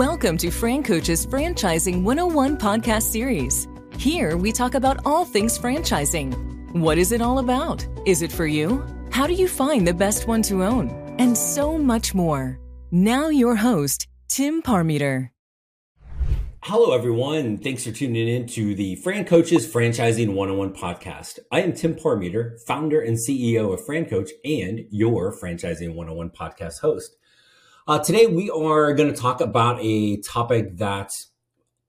Welcome to FranCoach's Franchising 101 podcast series. Here we talk about all things franchising. What is it all about? Is it for you? How do you find the best one to own? And so much more. Now, your host, Tim Parmeter. Hello, everyone. Thanks for tuning in to the FranCoach's Franchising 101 podcast. I am Tim Parmeter, founder and CEO of FranCoach and your Franchising 101 podcast host. Uh, today, we are going to talk about a topic that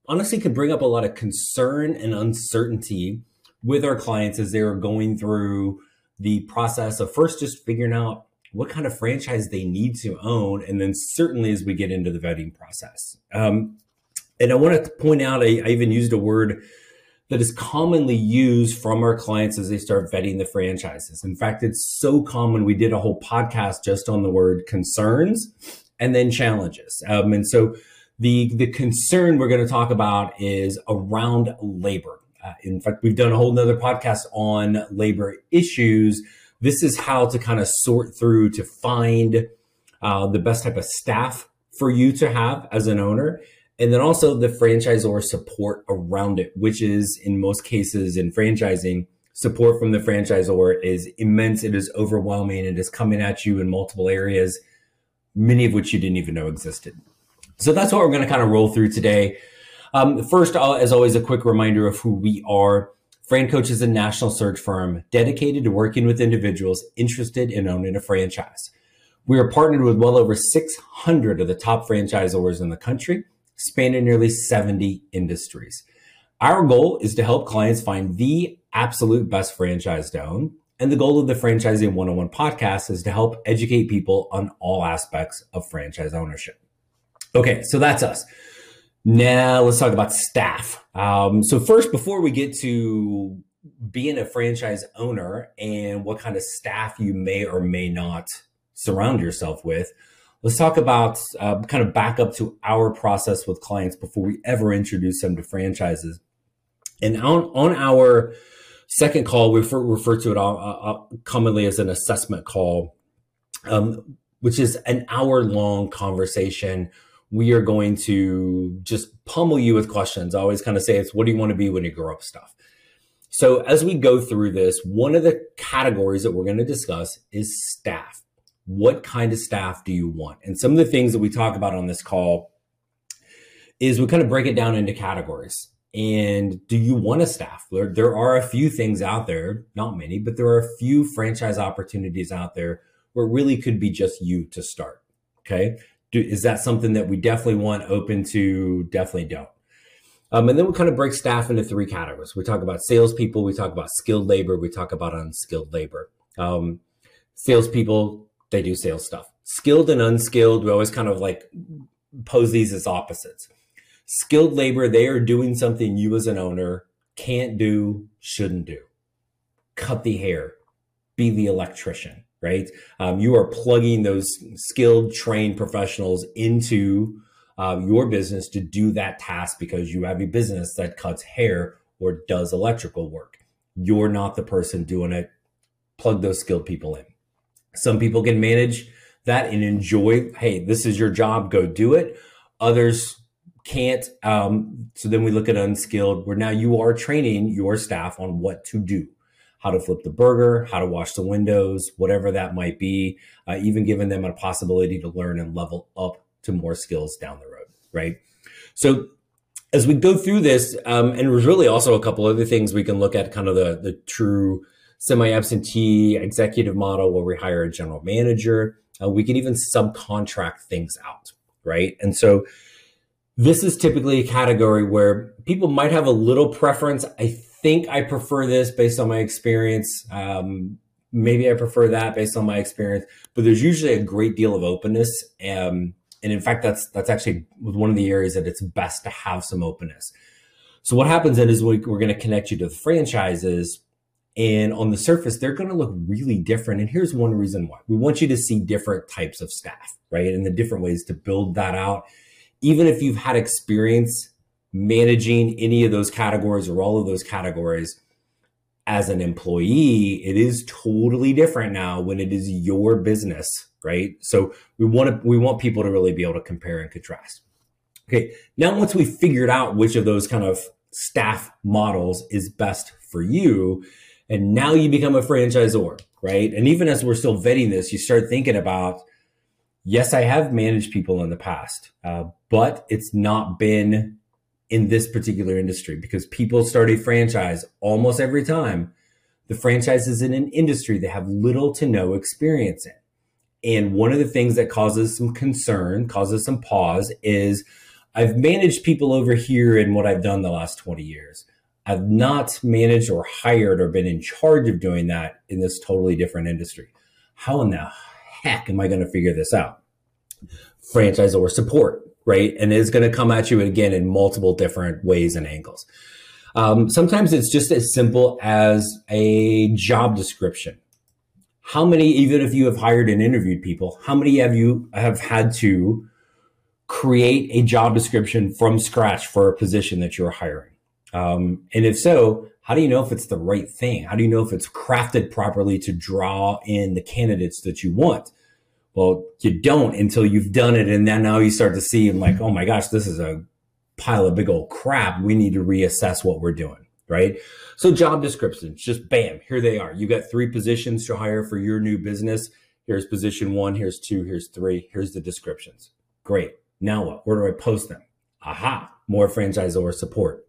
honestly could bring up a lot of concern and uncertainty with our clients as they are going through the process of first just figuring out what kind of franchise they need to own, and then certainly as we get into the vetting process. Um, and I want to point out, I, I even used a word that is commonly used from our clients as they start vetting the franchises. In fact, it's so common. We did a whole podcast just on the word concerns and then challenges. Um, and so the the concern we're going to talk about is around labor. Uh, in fact, we've done a whole nother podcast on labor issues. This is how to kind of sort through to find uh, the best type of staff for you to have as an owner and then also the franchisor support around it, which is in most cases in franchising, support from the franchisor is immense. It is overwhelming. It is coming at you in multiple areas, many of which you didn't even know existed. So that's what we're going to kind of roll through today. Um, first, uh, as always, a quick reminder of who we are. FranCoach is a national search firm dedicated to working with individuals interested in owning a franchise. We are partnered with well over 600 of the top franchisors in the country spanning nearly 70 industries. Our goal is to help clients find the absolute best franchise to own. And the goal of the Franchising 101 podcast is to help educate people on all aspects of franchise ownership. Okay, so that's us. Now let's talk about staff. Um, so, first, before we get to being a franchise owner and what kind of staff you may or may not surround yourself with, let's talk about uh, kind of back up to our process with clients before we ever introduce them to franchises. And on, on our second call, we refer, refer to it all, uh, uh, commonly as an assessment call, um, which is an hour long conversation. We are going to just pummel you with questions. I always kind of say it's what do you want to be when you grow up stuff. So as we go through this, one of the categories that we're going to discuss is staff what kind of staff do you want? And some of the things that we talk about on this call is we kind of break it down into categories. And do you want a staff? There, there are a few things out there, not many, but there are a few franchise opportunities out there where it really could be just you to start. Okay. Do, is that something that we definitely want open to? Definitely don't. Um, and then we kind of break staff into three categories. We talk about salespeople, we talk about skilled labor, we talk about unskilled labor. Um, salespeople they do sales stuff. Skilled and unskilled, we always kind of like pose these as opposites. Skilled labor, they are doing something you as an owner can't do, shouldn't do. Cut the hair, be the electrician, right? Um, you are plugging those skilled, trained professionals into um, your business to do that task because you have a business that cuts hair or does electrical work. You're not the person doing it. Plug those skilled people in. Some people can manage that and enjoy, hey, this is your job, go do it. Others can't. Um, so then we look at unskilled, where now you are training your staff on what to do how to flip the burger, how to wash the windows, whatever that might be, uh, even giving them a possibility to learn and level up to more skills down the road, right? So as we go through this, um, and there's really also a couple other things we can look at, kind of the the true semi-absentee executive model where we hire a general manager. Uh, we can even subcontract things out, right? And so this is typically a category where people might have a little preference. I think I prefer this based on my experience. Um, maybe I prefer that based on my experience, but there's usually a great deal of openness. Um, and in fact, that's that's actually one of the areas that it's best to have some openness. So what happens then is we, we're going to connect you to the franchises and on the surface, they're going to look really different. And here's one reason why we want you to see different types of staff, right? And the different ways to build that out. Even if you've had experience managing any of those categories or all of those categories as an employee, it is totally different now when it is your business, right? So we want to, we want people to really be able to compare and contrast. Okay. Now, once we figured out which of those kind of staff models is best for you, and now you become a franchisor, right? And even as we're still vetting this, you start thinking about, yes, I have managed people in the past, uh, but it's not been in this particular industry because people start a franchise almost every time. The franchise is in an industry they have little to no experience in. And one of the things that causes some concern, causes some pause is I've managed people over here in what I've done the last 20 years. I've not managed or hired or been in charge of doing that in this totally different industry. How in the heck am I going to figure this out? Franchisor support, right? And it's going to come at you again in multiple different ways and angles. Um, sometimes it's just as simple as a job description. How many, even if you have hired and interviewed people, how many have you have had to create a job description from scratch for a position that you're hiring? Um, and if so, how do you know if it's the right thing? How do you know if it's crafted properly to draw in the candidates that you want? Well, you don't until you've done it. And then now you start to see, and like, oh my gosh, this is a pile of big old crap. We need to reassess what we're doing. Right. So job descriptions, just bam, here they are. You've got three positions to hire for your new business. Here's position one. Here's two. Here's three. Here's the descriptions. Great. Now what? Where do I post them? Aha, more franchisor support.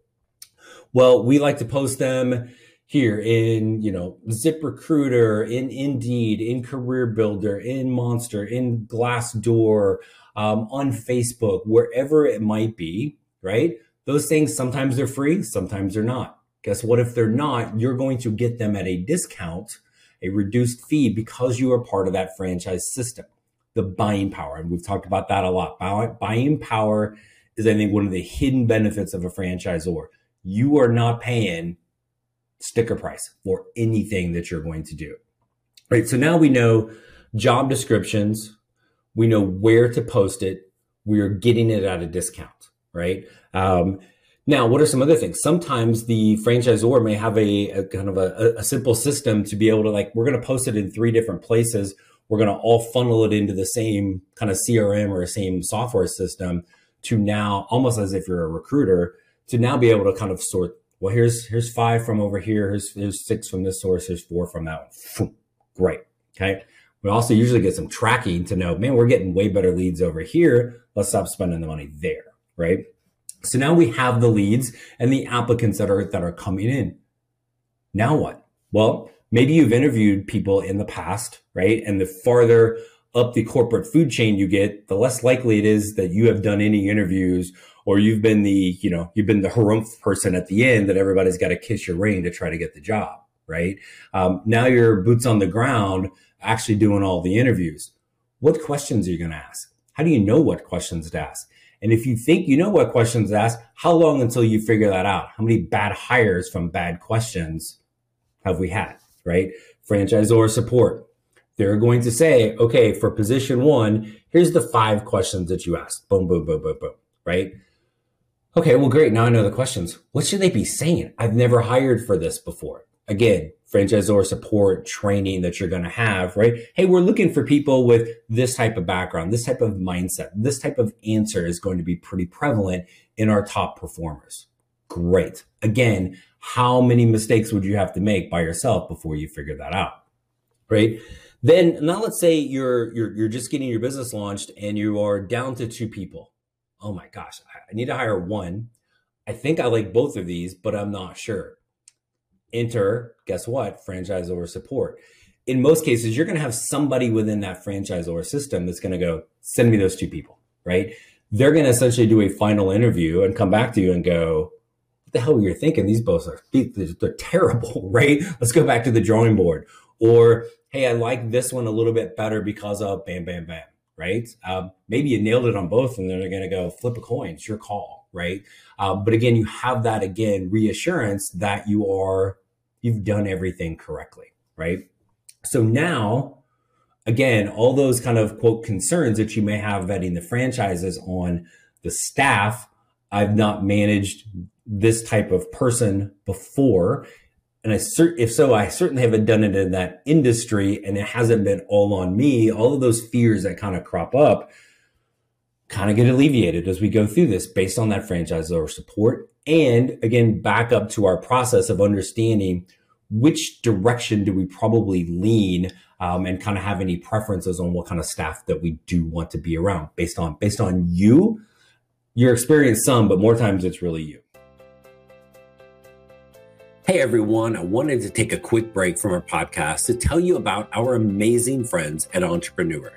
Well, we like to post them here in, you know, ZipRecruiter, in Indeed, in Career Builder, in Monster, in Glassdoor, um, on Facebook, wherever it might be, right? Those things, sometimes they're free, sometimes they're not. Guess what? If they're not, you're going to get them at a discount, a reduced fee because you are part of that franchise system. The buying power. And we've talked about that a lot. Buying power is, I think, one of the hidden benefits of a franchisor you are not paying sticker price for anything that you're going to do. Right. So now we know job descriptions, we know where to post it, we are getting it at a discount. Right. Um, now, what are some other things? Sometimes the franchisor may have a, a kind of a, a, simple system to be able to like, we're going to post it in three different places. We're going to all funnel it into the same kind of CRM or same software system to now almost as if you're a recruiter to now be able to kind of sort well here's here's five from over here here's here's six from this source here's four from that one. Great okay? We also usually get some tracking to know man we're getting way better leads over here. Let's stop spending the money there right? So now we have the leads and the applicants that are that are coming in. Now what? Well maybe you've interviewed people in the past right? And the farther up the corporate food chain you get the less likely it is that you have done any interviews or you've been the, you know, you've been the harumph person at the end that everybody's got to kiss your ring to try to get the job, right? Um, now you're boots on the ground, actually doing all the interviews. What questions are you going to ask? How do you know what questions to ask? And if you think you know what questions to ask, how long until you figure that out? How many bad hires from bad questions have we had, right? Franchisor support. They're going to say, okay, for position one, here's the five questions that you asked. Boom, boom, boom, boom, boom, right? Okay, well, great. Now I know the questions. What should they be saying? I've never hired for this before. Again, franchisor support training that you're going to have, right? Hey, we're looking for people with this type of background, this type of mindset, this type of answer is going to be pretty prevalent in our top performers. Great. Again, how many mistakes would you have to make by yourself before you figure that out? Right? Then now let's say you're you're you're just getting your business launched and you are down to two people oh my gosh, I need to hire one. I think I like both of these, but I'm not sure. Enter, guess what? Franchisor support. In most cases, you're going to have somebody within that franchisor system that's going to go, send me those two people, right? They're going to essentially do a final interview and come back to you and go, what the hell were you thinking? These both are, they're terrible, right? Let's go back to the drawing board. Or, hey, I like this one a little bit better because of bam, bam, bam right? Um, maybe you nailed it on both, and then they're going to go flip a coin. It's your call, right? Um, but again, you have that again reassurance that you are you've done everything correctly, right? So now, again, all those kind of quote concerns that you may have vetting the franchises on the staff. I've not managed this type of person before and I cert- if so, I certainly haven't done it in that industry, and it hasn't been all on me. All of those fears that kind of crop up kind of get alleviated as we go through this based on that franchisor support. And again, back up to our process of understanding which direction do we probably lean um, and kind of have any preferences on what kind of staff that we do want to be around based on based on you your experience some but more times it's really you Hey everyone, I wanted to take a quick break from our podcast to tell you about our amazing friends at Entrepreneur.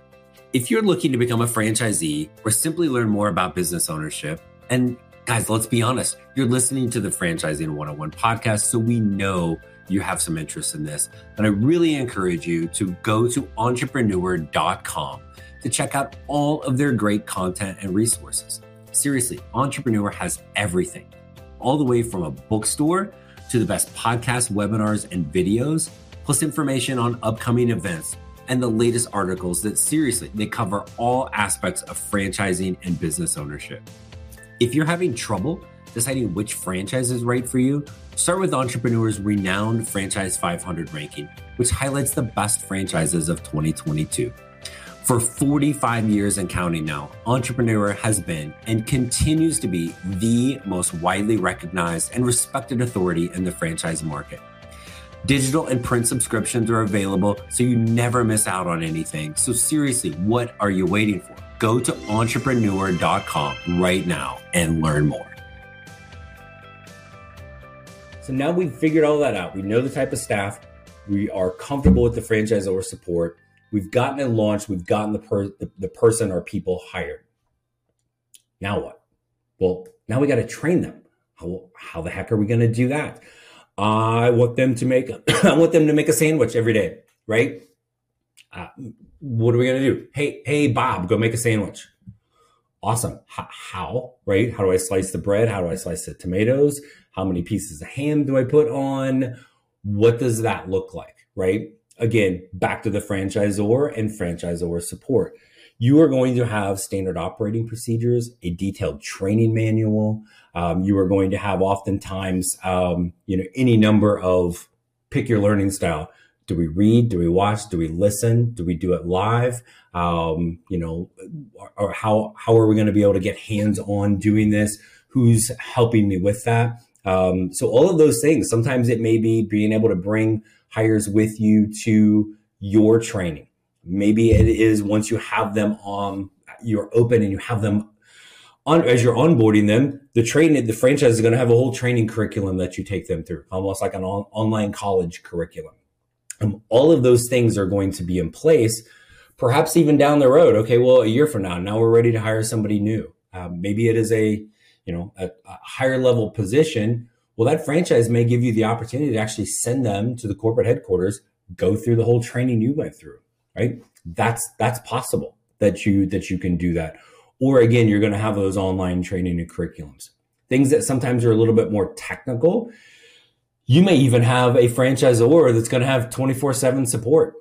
If you're looking to become a franchisee or simply learn more about business ownership, and guys, let's be honest, you're listening to the Franchising 101 podcast, so we know you have some interest in this. And I really encourage you to go to entrepreneur.com to check out all of their great content and resources. Seriously, Entrepreneur has everything, all the way from a bookstore to the best podcasts, webinars, and videos, plus information on upcoming events and the latest articles that seriously they cover all aspects of franchising and business ownership. If you're having trouble deciding which franchise is right for you, start with Entrepreneur's renowned Franchise 500 ranking, which highlights the best franchises of 2022. For 45 years and counting now, Entrepreneur has been and continues to be the most widely recognized and respected authority in the franchise market. Digital and print subscriptions are available so you never miss out on anything. So, seriously, what are you waiting for? Go to entrepreneur.com right now and learn more. So, now we've figured all that out. We know the type of staff, we are comfortable with the franchisor support We've gotten it launched. We've gotten the, per, the, the person or people hired. Now what? Well, now we got to train them. How, how the heck are we going to do that? I want them to make I want them to make a sandwich every day, right? Uh, what are we going to do? Hey, hey, Bob, go make a sandwich. Awesome. H- how, right? How do I slice the bread? How do I slice the tomatoes? How many pieces of ham do I put on? What does that look like, right? Again, back to the franchisor and franchisor support. You are going to have standard operating procedures, a detailed training manual. Um, you are going to have oftentimes, um, you know, any number of pick your learning style. Do we read? Do we watch? Do we listen? Do we do it live? Um, you know, or, how how are we going to be able to get hands on doing this? Who's helping me with that? Um, so all of those things. Sometimes it may be being able to bring hires with you to your training. Maybe it is once you have them on, you're open and you have them on as you're onboarding them. The training, the franchise is going to have a whole training curriculum that you take them through, almost like an on, online college curriculum. Um, all of those things are going to be in place, perhaps even down the road. Okay, well, a year from now, now we're ready to hire somebody new. Um, maybe it is a you know a, a higher level position well, that franchise may give you the opportunity to actually send them to the corporate headquarters, go through the whole training you went through, right? That's that's possible that you that you can do that. Or again, you're going to have those online training and curriculums. Things that sometimes are a little bit more technical. You may even have a franchisor that's going to have 24 7 support.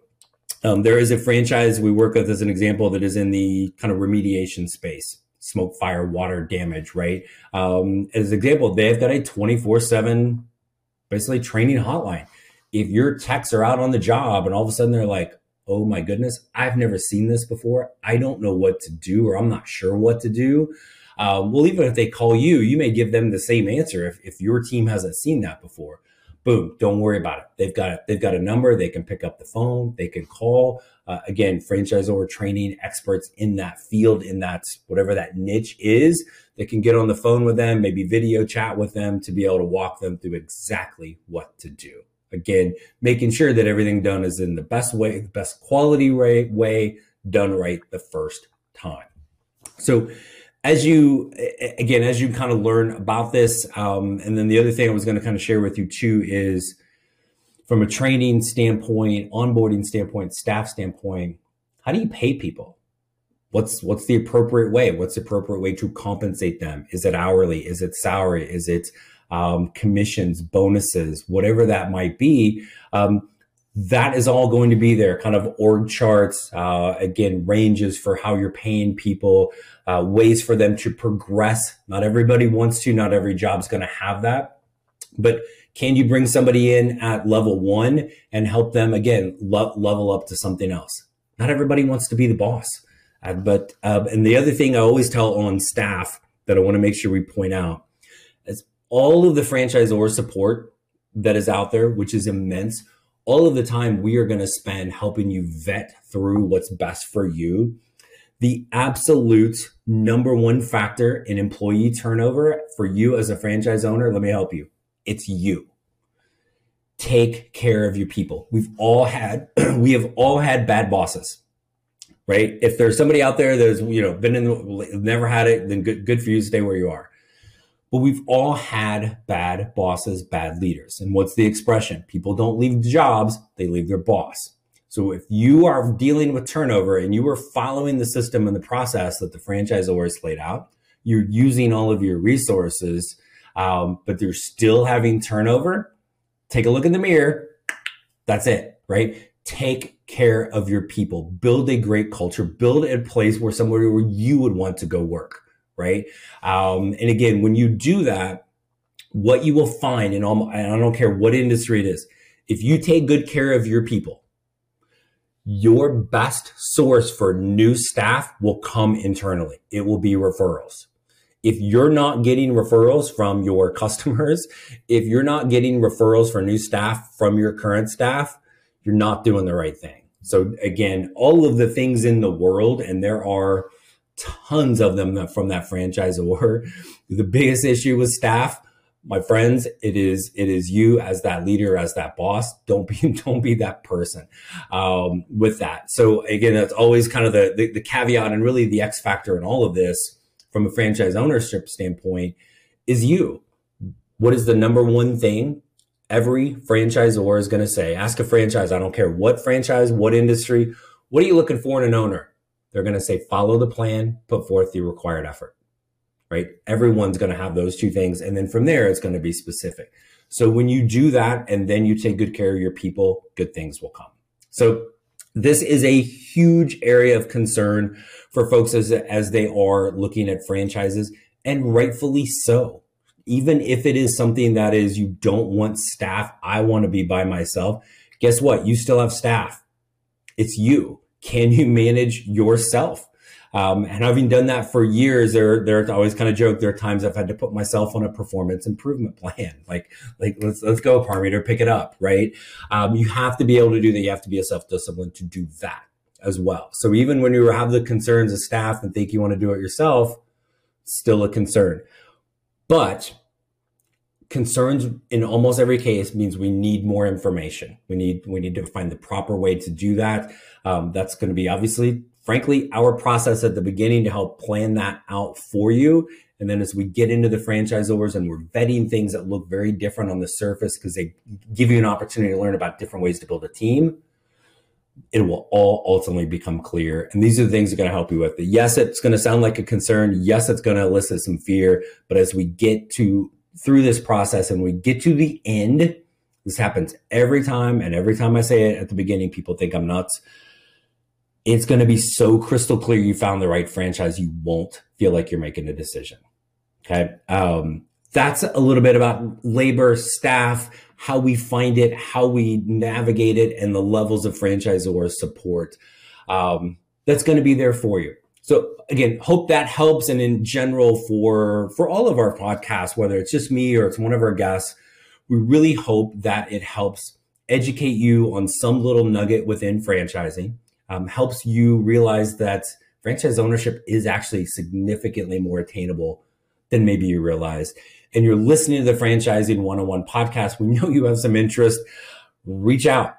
Um, there is a franchise we work with as an example that is in the kind of remediation space smoke, fire, water damage, right? Um, as an example, they've got a 24 7 basically training hotline. If your techs are out on the job and all of a sudden they're like, oh my goodness, I've never seen this before. I don't know what to do or I'm not sure what to do. Uh, well, even if they call you, you may give them the same answer if, if your team hasn't seen that before boom, don't worry about it. They've got. They've got a number. They can pick up the phone. They can call. Uh, again, franchisor training experts in that field, in that whatever that niche is. They can get on the phone with them, maybe video chat with them to be able to walk them through exactly what to do. Again, making sure that everything done is in the best way, the best quality way, way done right the first time. So as you again as you kind of learn about this um, and then the other thing i was going to kind of share with you too is from a training standpoint onboarding standpoint staff standpoint how do you pay people? What's what's the appropriate way? What's the appropriate way to compensate them? Is it hourly? Is it salary? Is it um, commissions bonuses whatever that might be? Um, that is all going to be there kind of org charts uh, again ranges for how you're paying people uh, ways for them to progress. Not everybody wants to not every job's going to have that but can you bring somebody in at level one and help them again lo- level up to something else not everybody wants to be the boss Uh, but uh, and the other thing I always tell on staff that I want to make sure we point out is all of the franchisor support that is out there, which is immense. All of the time we are going to spend helping you vet through what's best for you. The absolute number one factor in employee turnover for you as a franchise owner, let me help you. It's you. Take care of your people. We've all had, we have all had bad bosses right? If there's somebody out there that's you know been in the, never had it, then good good for you. Stay where you are. But we've all had bad bosses, bad leaders. And what's the expression? People don't leave jobs; they leave their boss. So if you are dealing with turnover and you are following the system and the process that the franchisor has laid out, you're using all of your resources, um, but they're still having turnover. Take a look in the mirror. That's it, right? take care of your people, build a great culture, build a place where somewhere where you would want to go work, right? Um, and again, when you do that, what you will find in all, I don't care what industry it is, if you take good care of your people, your best source for new staff will come internally. It will be referrals. If you're not getting referrals from your customers, if you're not getting referrals for new staff from your current staff, you're not doing the right thing. So again, all of the things in the world, and there are tons of them from that franchise franchisor. The biggest issue with staff, my friends, it is it is you as that leader, as that boss. Don't be don't be that person um, with that. So again, that's always kind of the, the the caveat and really the X factor in all of this from a franchise ownership standpoint is you. What is the number one thing every franchisor is going to say, ask a franchise, I don't care what franchise, what industry, what are you looking for in an owner? They're going to say, follow the plan, put forth the required effort, right? Everyone's going to have those two things. And then from there, it's going to be specific. So when you do that and then you take good care of your people, good things will come. So this is a huge area of concern for folks as, as they are looking at franchises and rightfully so even if it is something that is you don't want staff, I want to be by myself. Guess what? You still have staff. It's you. Can you manage yourself? Um, and having done that for years, there, there, always kind of joke. There are times I've had to put myself on a performance improvement plan. Like, like let's let's go, Parmeter, pick it up, right? Um, you have to be able to do that. You have to be a self discipline to do that as well. So even when you have the concerns of staff and think you want to do it yourself, still a concern. But concerns in almost every case means we need more information. We need we need to find the proper way to do that. Um, that's going to be obviously, frankly, our process at the beginning to help plan that out for you. And then as we get into the franchisors and we're vetting things that look very different on the surface because they give you an opportunity to learn about different ways to build a team, it will all ultimately become clear. And these are the things that are going to help you with it. Yes, it's going to sound like a concern. Yes, it's going to elicit some fear. But as we get to through this process and we get to the end, this happens every time. And every time I say it at the beginning, people think I'm nuts. It's going to be so crystal clear you found the right franchise, you won't feel like you're making a decision. Okay. Um, that's a little bit about labor, staff, how we find it, how we navigate it, and the levels of franchisor support um, that's going to be there for you. So again, hope that helps. And in general, for for all of our podcasts, whether it's just me or it's one of our guests, we really hope that it helps educate you on some little nugget within franchising, um, helps you realize that franchise ownership is actually significantly more attainable than maybe you realize and you're listening to the Franchising 101 podcast, we know you have some interest, reach out.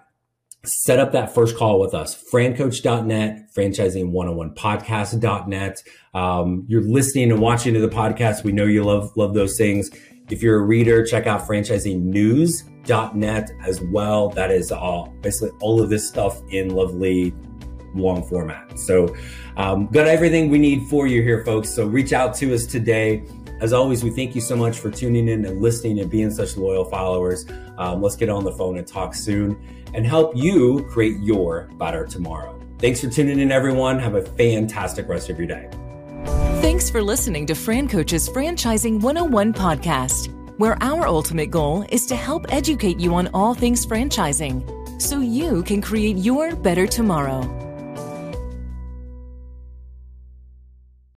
Set up that first call with us, francoach.net, franchising101podcast.net. Um, you're listening and watching to the podcast. We know you love, love those things. If you're a reader, check out franchisingnews.net as well. That is all basically all of this stuff in lovely long format. So, um, got everything we need for you here, folks. So, reach out to us today. As always, we thank you so much for tuning in and listening and being such loyal followers. Um, let's get on the phone and talk soon and help you create your better tomorrow. Thanks for tuning in, everyone. Have a fantastic rest of your day. Thanks for listening to FranCoach's Franchising 101 podcast, where our ultimate goal is to help educate you on all things franchising so you can create your better tomorrow.